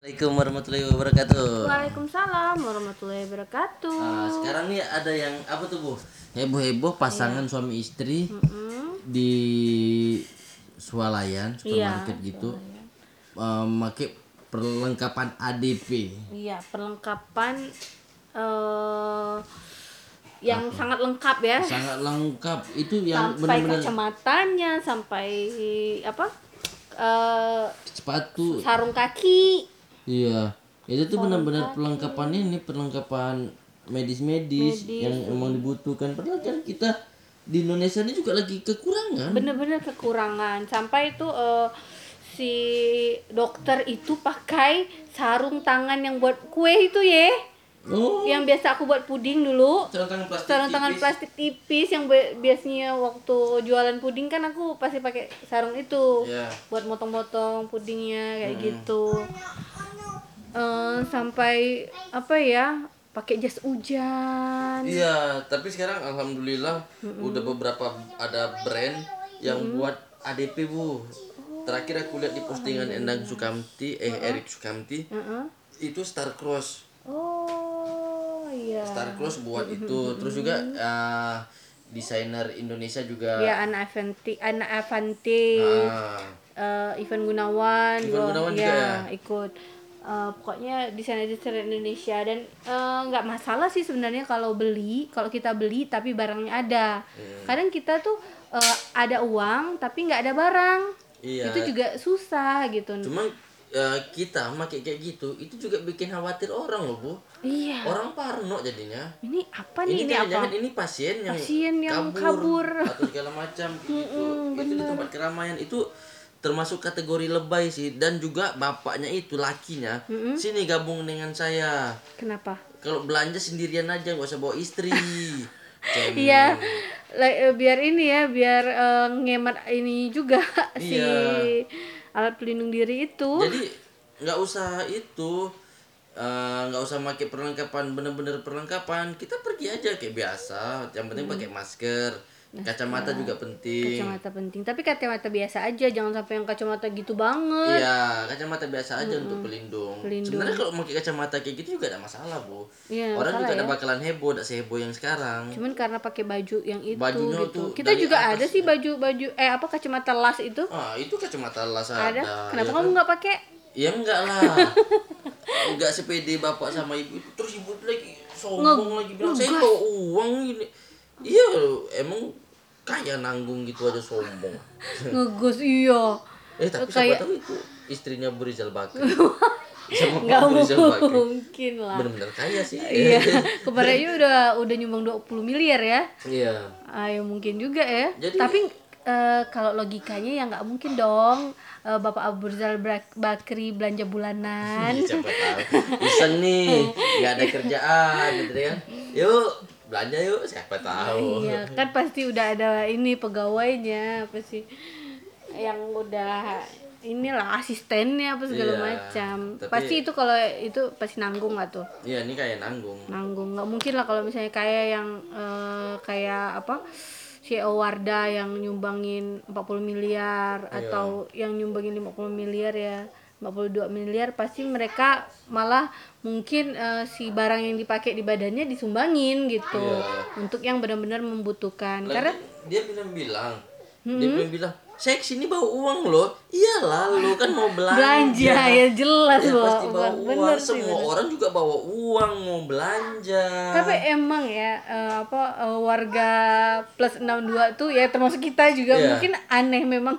Assalamualaikum warahmatullahi wabarakatuh. Waalaikumsalam warahmatullahi wabarakatuh. Nah, sekarang nih ada yang apa tuh bu? Heboh-heboh pasangan Iya. suami istri Mm, di swalayan supermarket gitu, memakai perlengkapan ADP. Iya, perlengkapan eh yang sangat lengkap ya. Sangat lengkap itu yang sampai benar-benar kacamatanya, sampai apa? eh sepatu. sarung kaki. Iya, itu tuh benar-benar perlengkapan ini perlengkapan medis-medis yang emang dibutuhkan. Padahal kan kita di Indonesia ini juga lagi kekurangan. Bener-bener kekurangan. Sampai itu eh, si dokter itu pakai sarung tangan yang buat kue itu ya. Oh, Yang biasa aku buat puding dulu. sarung tangan plastik. sarung tangan tipis. plastik tipis yang bi- biasanya waktu jualan puding kan aku pasti pakai sarung itu Iya. buat motong-motong pudingnya kayak gitu Eh, sampai apa ya pakai jas hujan Iya, tapi sekarang alhamdulillah udah beberapa ada brand yang buat ADP bu. Terakhir aku lihat di postingan Endang Sukamti, eh Erik Sukamti, Heeh. itu Star Cross. oh iya Star Cross buat itu. Terus juga eh, desainer Indonesia juga. ya anak Avanti anak Avanti Ah, eh, Ivan Gunawan Ivan Gunawan juga ya? ikut Eh, pokoknya desainer-desainer Indonesia dan eh, nggak masalah sih sebenarnya kalau beli kalau kita beli tapi barangnya ada Hmm. kadang kita tuh eh, ada uang tapi nggak ada barang iya. itu juga susah gitu Cuma eh, kita pakai kayak gitu, itu juga bikin khawatir orang loh bu. iya Orang parno jadinya. ini apa nih ini ini, apa jangan-jangan ini pasien yang, Pasien yang kabur, kabur. atau segala macam gitu. itu di tempat keramaian itu termasuk kategori lebay sih. Dan juga bapaknya itu lakinya sini gabung dengan saya. Kenapa? Kalau belanja sendirian aja nggak usah bawa istri. Iya, like, eh, biar ini ya, biar eh, ngemat ini juga si Iya. alat pelindung diri itu. jadi nggak usah itu eh, nggak usah pakai perlengkapan bener-bener perlengkapan. Kita pergi aja kayak biasa. Yang penting pakai masker kacamata juga penting kacamata penting tapi kacamata biasa aja jangan sampai yang kacamata gitu banget Iya, kacamata biasa aja untuk pelindung. Pelindung. Sebenarnya kalau pakai kacamata kayak gitu juga ada masalah, Bu. Iya, Orang masalah juga ada ya. bakalan heboh, tidak seheboh yang sekarang. cuman karena pakai baju yang itu Bajunya gitu kita juga atas ada sih baju baju eh apa kacamata las itu Ah, itu kacamata las ada ada. kenapa ya kamu kan? nggak pakai Ya enggak lah. enggak sepede bapak sama ibu itu terus ibu lagi sombong lagi bilang saya bawa uang ini. Iya, emang kaya nanggung gitu aja sombong. ngegus iya Eh, tapi Kayak- siapa tahu itu istrinya Bu Rizal Bakri. Sama nggak mungkin lah Bener-bener kaya sih. iya kemarinnya udah udah nyumbang 20 miliar ya Iya. Ayo mungkin juga ya. Jadi- Tapi eh, kalau logikanya ya nggak mungkin dong eh, Bapak Abu Rizal Bakri belanja bulanan. Iya, siapa tahu iseng nih nggak ada kerjaan gitu kan yuk belanja yuk siapa tahu iya, kan pasti udah ada ini pegawainya apa sih yang udah inilah asistennya apa segala Iya, macam. tapi- Pasti itu kalau itu pasti nanggung nggak tuh? iya ini kayak nanggung Nanggung nggak mungkin lah kalau misalnya kayak yang eh, kayak apa CEO Wardah yang nyumbangin 40 miliar Iya. atau yang nyumbangin 50 miliar ya 52 miliar pasti mereka malah mungkin eh, si barang yang dipakai di badannya disumbangin gitu. Iya. untuk yang benar-benar membutuhkan. Lagi, karena dia bilang bilang dia bilang bilang saya ke sini bawa uang loh iyalah lo kan mau belanja. Belanja ya jelas Ya, bawa uang. bener sih semua orang juga bawa uang mau belanja. Tapi emang ya eh, apa eh, warga plus 62 tuh ya termasuk kita juga Iya. mungkin aneh memang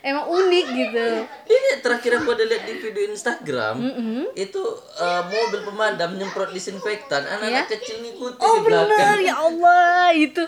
emang unik gitu. Ini terakhir aku ada lihat di video Instagram itu eh, mobil pemadam nyemprot disinfektan. Anak-anak kecil ngikutin Iya. oh di belakang. bener ya Allah itu.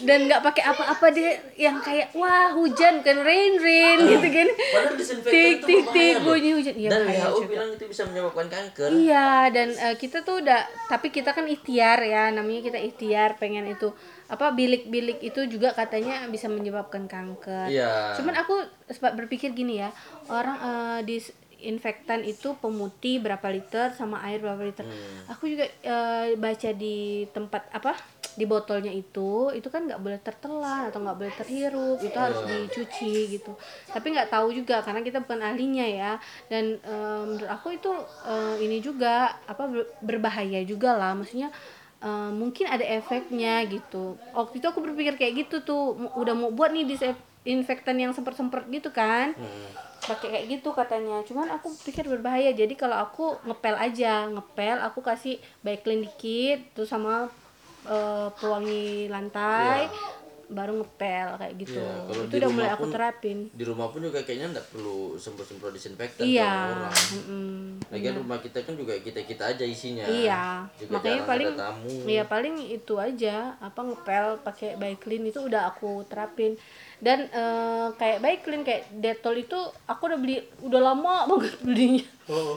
Dan nggak pakai apa-apa dia yang kayak wah hujan kan rain rain gitu kan Padahal disinfektan tik itu tik tik bunyi hujan iya Dan WHO juga. bilang itu bisa menyebabkan kanker. Iya dan eh, kita tuh udah tapi kita kan ikhtiar ya namanya kita ikhtiar pengen itu apa bilik-bilik itu juga katanya bisa menyebabkan kanker. Iya. Cuman aku sempat berpikir gini ya orang eh, disinfektan itu pemutih berapa liter sama air berapa liter. Hmm. Aku juga eh, baca di tempat apa di botolnya itu itu kan nggak boleh tertelan atau nggak boleh terhirup itu harus dicuci gitu. Tapi nggak tahu juga karena kita bukan ahlinya ya. Dan eh, menurut aku itu eh, ini juga apa ber- berbahaya juga lah. Maksudnya eh, mungkin ada efeknya gitu. Waktu itu aku berpikir kayak gitu tuh udah mau buat nih disinfektan yang semprot-semprot gitu kan. Hmm. pakai kayak gitu katanya. Cuman aku pikir berbahaya. Jadi kalau aku ngepel aja ngepel aku kasih Baiklin dikit terus sama eh, pewangi lantai baru ngepel kayak gitu Iya, kalau itu udah mulai aku pun- terapin Di rumah pun juga kayaknya nggak perlu semprot-semprot disinfektan iya orang. mm-mm. Lagian rumah kita kan juga kita-kita aja isinya. iya Juga makanya paling ada tamu. iya paling itu aja apa ngepel pakai Baiklin itu udah aku terapin dan eh, kayak Baiklin kayak Dettol itu aku udah beli udah lama banget belinya Oh.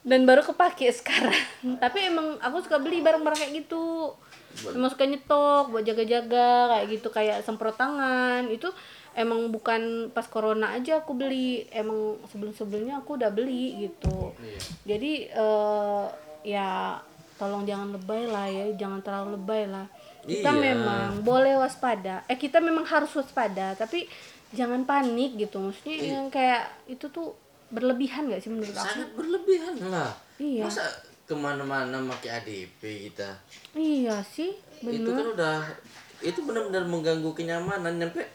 Dan baru kepake sekarang. Tapi emang aku suka beli barang-barang kayak gitu. Emang suka nyetok buat jaga-jaga kayak gitu kayak semprot tangan. Itu emang bukan pas corona aja aku beli. Emang sebelum-sebelumnya aku udah beli gitu. Iya. jadi eh, ya tolong jangan lebay lah ya jangan terlalu lebay lah. Kita Iya. memang boleh waspada. Eh kita memang harus waspada tapi jangan panik gitu. Maksudnya yang kayak itu tuh berlebihan gak sih menurut aku Sangat berlebihan lah. Iya. Masa ke mana-mana pakai ADP kita? Iya sih, Itu kan bener. udah itu benar-benar mengganggu kenyamanan sampai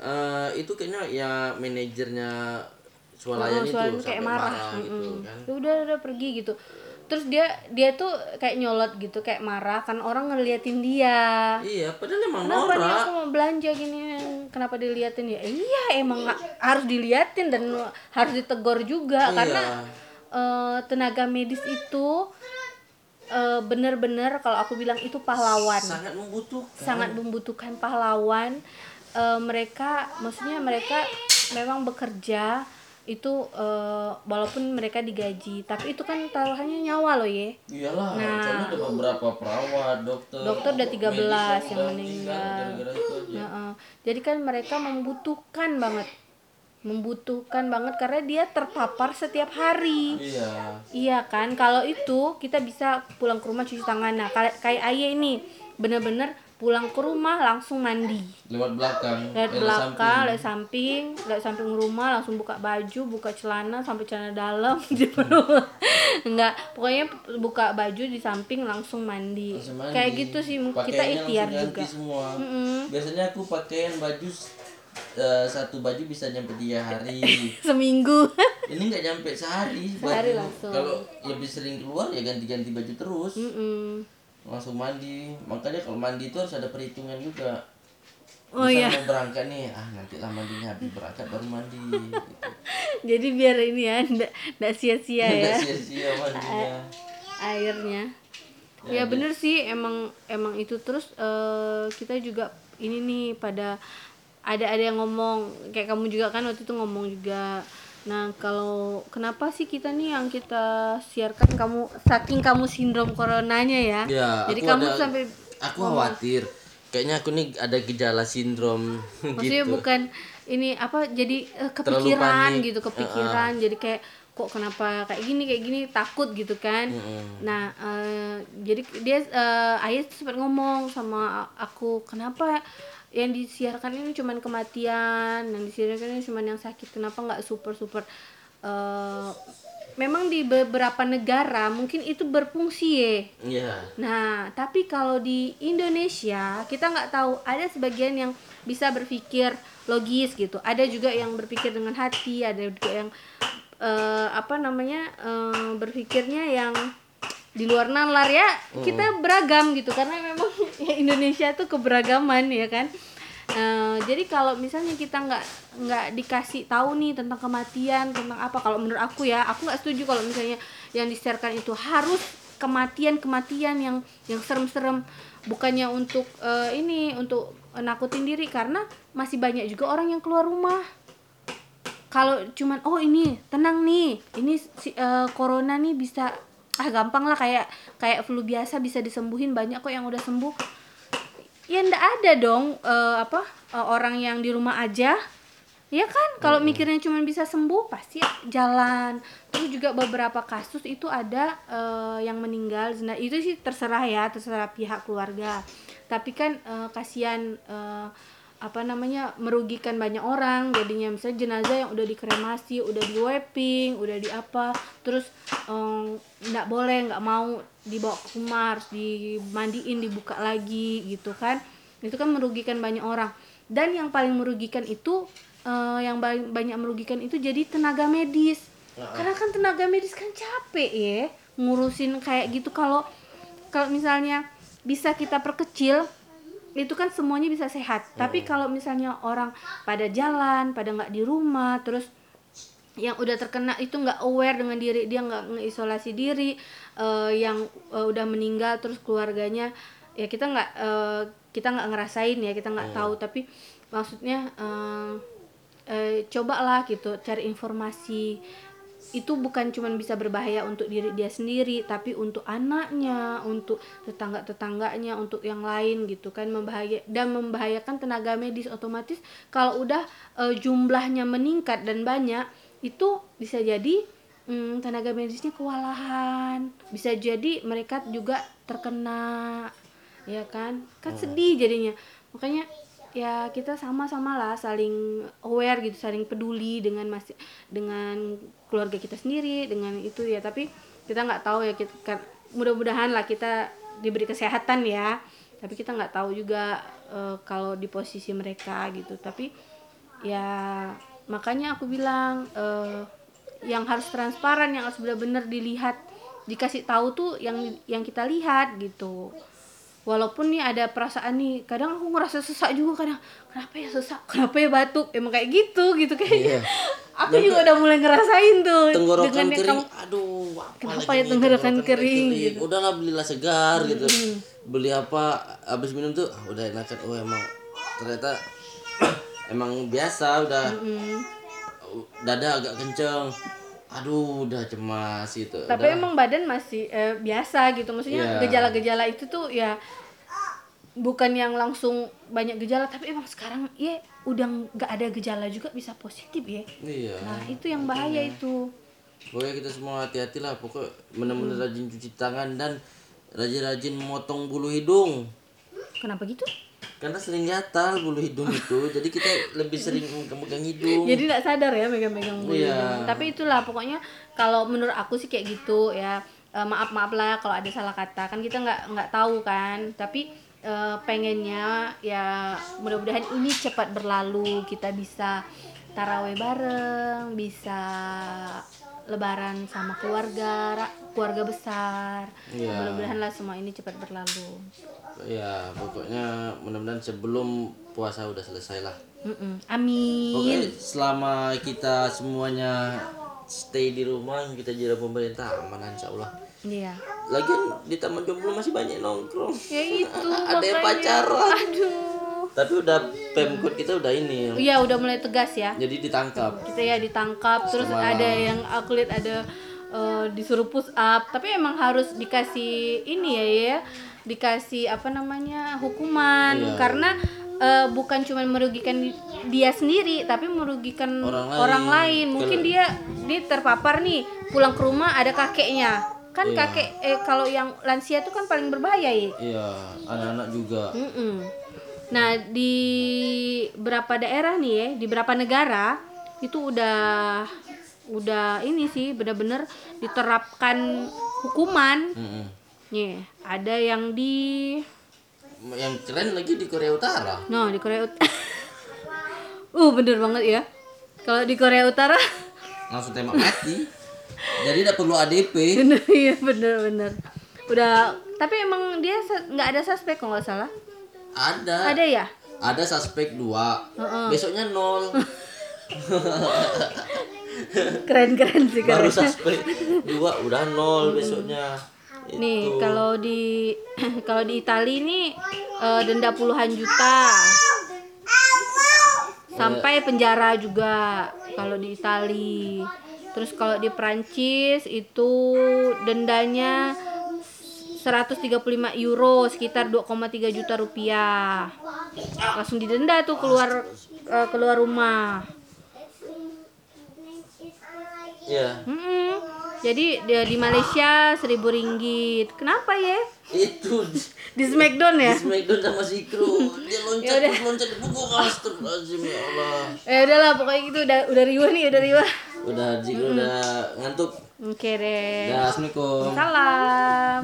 eh, itu kayaknya ya manajernya swalayan Oh, itu soalnya sampai kayak marah, marah, gitu Mm-mm. kan. Ya udah udah pergi gitu. Terus dia dia tuh kayak nyolot gitu, kayak marah kan orang ngeliatin dia. Iya, padahal emang Kenapa nih norak. aku mau belanja gini? Kenapa diliatin ya? Iya, emang ha- harus diliatin dan harus ditegur juga Iya. karena eh, tenaga medis itu eh, bener-bener kalau aku bilang itu pahlawan. Sangat membutuhkan. sangat membutuhkan pahlawan Eh, mereka maksudnya mereka memang bekerja itu eh, walaupun mereka digaji tapi itu kan taruhannya nyawa loh ya Iyalah, Nah. ada beberapa perawat, dokter. Dokter udah 13 medis yang meninggal. Nah, eh, jadi kan mereka membutuhkan banget membutuhkan banget karena dia terpapar setiap hari Iya. Iya kan, kalau itu kita bisa pulang ke rumah cuci tangan. Nah, kayak kayak Ayah ini bener-bener pulang ke rumah langsung mandi. Lewat belakang. Eh, belakang, lihat samping, lihat samping rumah langsung buka baju, buka celana sampai celana dalam. Enggak, pokoknya buka baju di samping langsung mandi. Langsung mandi. Kayak gitu sih, kita Pakaiannya ikhtiar langsung ganti juga. semua. Mm-mm. Biasanya aku pakaian baju eh, satu baju bisa nyampe tiga hari. Seminggu. Ini nggak nyampe sehari. Sehari baju. langsung. Kalau lebih sering keluar ya ganti-ganti baju terus. Mm-mm. Langsung mandi. Makanya kalau mandi itu harus ada perhitungan juga. Oh, Misal iya. mau berangkat nih, ah nanti lah mandinya habis berangkat baru mandi. Gitu. Jadi biar ini ya, enggak sia-sia ya. Nggak sia-sia mandinya. airnya ya bener sih emang emang itu terus eh, kita juga ini nih pada ada ada yang ngomong kayak kamu juga kan waktu itu ngomong juga nah kalau kenapa sih kita nih yang kita siarkan kamu saking kamu sindrom coronanya ya Ya, jadi kamu ada- sampai Aku khawatir. Kayaknya aku nih ada gejala sindrom maksudnya gitu. bukan ini apa jadi eh, Terlalu kepikiran gitu kepikiran jadi kayak kok kenapa kayak gini kayak gini takut gitu kan Mm-mm. nah eh, jadi dia eh, ayah sempat ngomong sama aku kenapa yang disiarkan ini cuman kematian yang disiarkan ini cuman yang sakit kenapa nggak super super eh, memang di beberapa negara mungkin itu berfungsi ya Iya. Nah, tapi kalau di Indonesia kita nggak tahu ada sebagian yang bisa berpikir logis gitu. Ada juga yang berpikir dengan hati, ada juga yang eh, apa namanya eh, berpikirnya yang di luar nalar ya. Kita beragam gitu karena memang Indonesia tuh keberagaman ya kan. Eh, jadi kalau misalnya kita nggak nggak dikasih tahu nih tentang kematian tentang apa kalau menurut aku ya aku nggak setuju kalau misalnya yang disiarkan itu harus kematian kematian yang yang serem-serem bukannya untuk eh, ini untuk nakutin diri karena masih banyak juga orang yang keluar rumah kalau cuman oh ini tenang nih ini si, eh, corona nih bisa ah gampang lah kayak kayak flu biasa bisa disembuhin banyak kok yang udah sembuh ya ndak ada dong eh, apa eh, orang yang di rumah aja Ya kan, kalau mikirnya cuma bisa sembuh pasti jalan. Terus juga beberapa kasus itu ada eh, yang meninggal. Nah, itu sih terserah ya, terserah pihak keluarga. Tapi kan eh, kasihan eh, apa namanya merugikan banyak orang. Jadinya misalnya jenazah yang udah dikremasi, udah di wrapping, udah di apa, terus eh, nggak boleh, nggak mau dibawa ke rumah, harus dimandiin, dibuka lagi gitu kan. Itu kan merugikan banyak orang. Dan yang paling merugikan itu eh, yang ba- banyak merugikan itu jadi tenaga medis karena kan tenaga medis kan capek ya ngurusin kayak gitu kalau kalau misalnya bisa kita perkecil itu kan semuanya bisa sehat. Tapi kalau misalnya orang pada jalan pada nggak di rumah terus yang udah terkena itu nggak aware dengan diri dia nggak ngeisolasi diri eh, yang eh, udah meninggal terus keluarganya ya kita nggak eh, kita nggak ngerasain ya kita nggak tahu. Tapi maksudnya eh, eh, cobalah gitu cari informasi itu bukan cuma bisa berbahaya untuk diri dia sendiri tapi untuk anaknya untuk tetangga tetangganya untuk yang lain gitu kan. Membahaya dan membahayakan tenaga medis otomatis. Kalau udah eh, jumlahnya meningkat dan banyak itu bisa jadi mm, tenaga medisnya kewalahan. Bisa jadi mereka juga terkena ya kan? Kan sedih jadinya. Makanya ya kita sama-sama lah saling aware gitu saling peduli dengan masih dengan keluarga kita sendiri dengan itu ya. Tapi kita nggak tahu ya kita kan- mudah-mudahan lah kita diberi kesehatan ya. Tapi kita nggak tahu juga eh, kalau di posisi mereka gitu. Tapi ya makanya aku bilang eh, yang harus transparan yang harus benar-benar dilihat dikasih tahu tuh yang yang kita lihat gitu walaupun nih ada perasaan nih kadang aku ngerasa sesak juga kadang kenapa ya sesak? Kenapa ya batuk? Emang kayak gitu gitu kayak Iya. aku juga udah mulai ngerasain tuh tenggorokan kering. kamu aduh apa Kenapa ya tenggorokan kering? gitu? udahlah belilah segar gitu. Beli apa habis minum tuh ah, udah enakan. Oh emang ternyata emang biasa udah. Dada agak kenceng aduh udah cemas gitu. Tapi Udah. emang badan masih eh, biasa gitu. Maksudnya Iya. gejala-gejala itu tuh ya bukan yang langsung banyak gejala tapi emang sekarang ya udah nggak ada gejala juga bisa positif ya iya nah itu yang bahaya itu. Pokoknya kita semua hati-hati lah pokok bener-bener rajin cuci tangan dan rajin-rajin memotong bulu hidung. Kenapa gitu karena sering gatal bulu hidung itu jadi kita lebih sering megang hidung jadi nggak sadar ya megang-megang bulu Iya. hidung. tapi itulah pokoknya kalau menurut aku sih kayak gitu ya Eh, maaf maaf lah kalau ada salah kata kan kita nggak nggak tahu kan tapi eh, pengennya ya mudah-mudahan ini cepat berlalu kita bisa taraweh bareng bisa lebaran sama keluarga keluarga besar. Iya. mudah-mudahan lah semua ini cepat berlalu. Ya pokoknya mudah-mudahan sebelum puasa udah selesai lah. Mm-mm. amin. Pokoknya selama kita semuanya stay di rumah kita jadi pemerintah aman insya Allah iya. Lagian di taman jomblo masih banyak nongkrong. Ya itu ada yang pacaran. Aduh tapi udah pemkot kita udah ini Iya udah mulai tegas ya. jadi ditangkap Kita ya ditangkap terus Semalam. ada yang aku lihat ada eh, disuruh push up tapi emang harus dikasih ini ya ya dikasih apa namanya hukuman Iya. karena eh, bukan cuma merugikan di- dia sendiri tapi merugikan Orang orang, lain. lain. Mungkin dia dia terpapar nih pulang ke rumah ada kakeknya kan Iya. kakek eh kalau yang lansia itu kan paling berbahaya ya. iya anak-anak juga Mm-mm. Nah di berapa daerah nih ya, di berapa negara itu udah udah ini sih benar-benar diterapkan hukuman. Mm-mm. Nih ada yang di, yang keren lagi di Korea Utara no di Korea Utara. uh bener banget ya. Kalau di Korea Utara langsung tembak mati jadi tidak perlu ADP bener iya bener-bener udah tapi emang dia nggak ada suspek kalau nggak salah ada. Ada ya? Ada suspek dua. Besoknya nol. Keren-keren sih baru keren suspek dua udah nol besoknya. Nih, Itu. kalau di kalau di Itali ini eh, denda puluhan juta. Sampai penjara juga kalau di Itali. Terus kalau di Prancis itu dendanya 135 euro sekitar 2,3 juta rupiah. Langsung didenda tuh keluar uh, keluar rumah. Ya yeah. mm -mm. jadi dia di Malaysia seribu ringgit. Kenapa ya itu. Di, Smackdown ya? Di Smackdown sama si Kru. Dia loncat Yaudah. loncat buku astagfirullahaladzim ya Allah. Ya udahlah pokoknya gitu. Udah udah riwa nih udah riwa udah Zikru mm -hmm. udah ngantuk. Oke okay, deh. Dah assalamualaikum. Salam.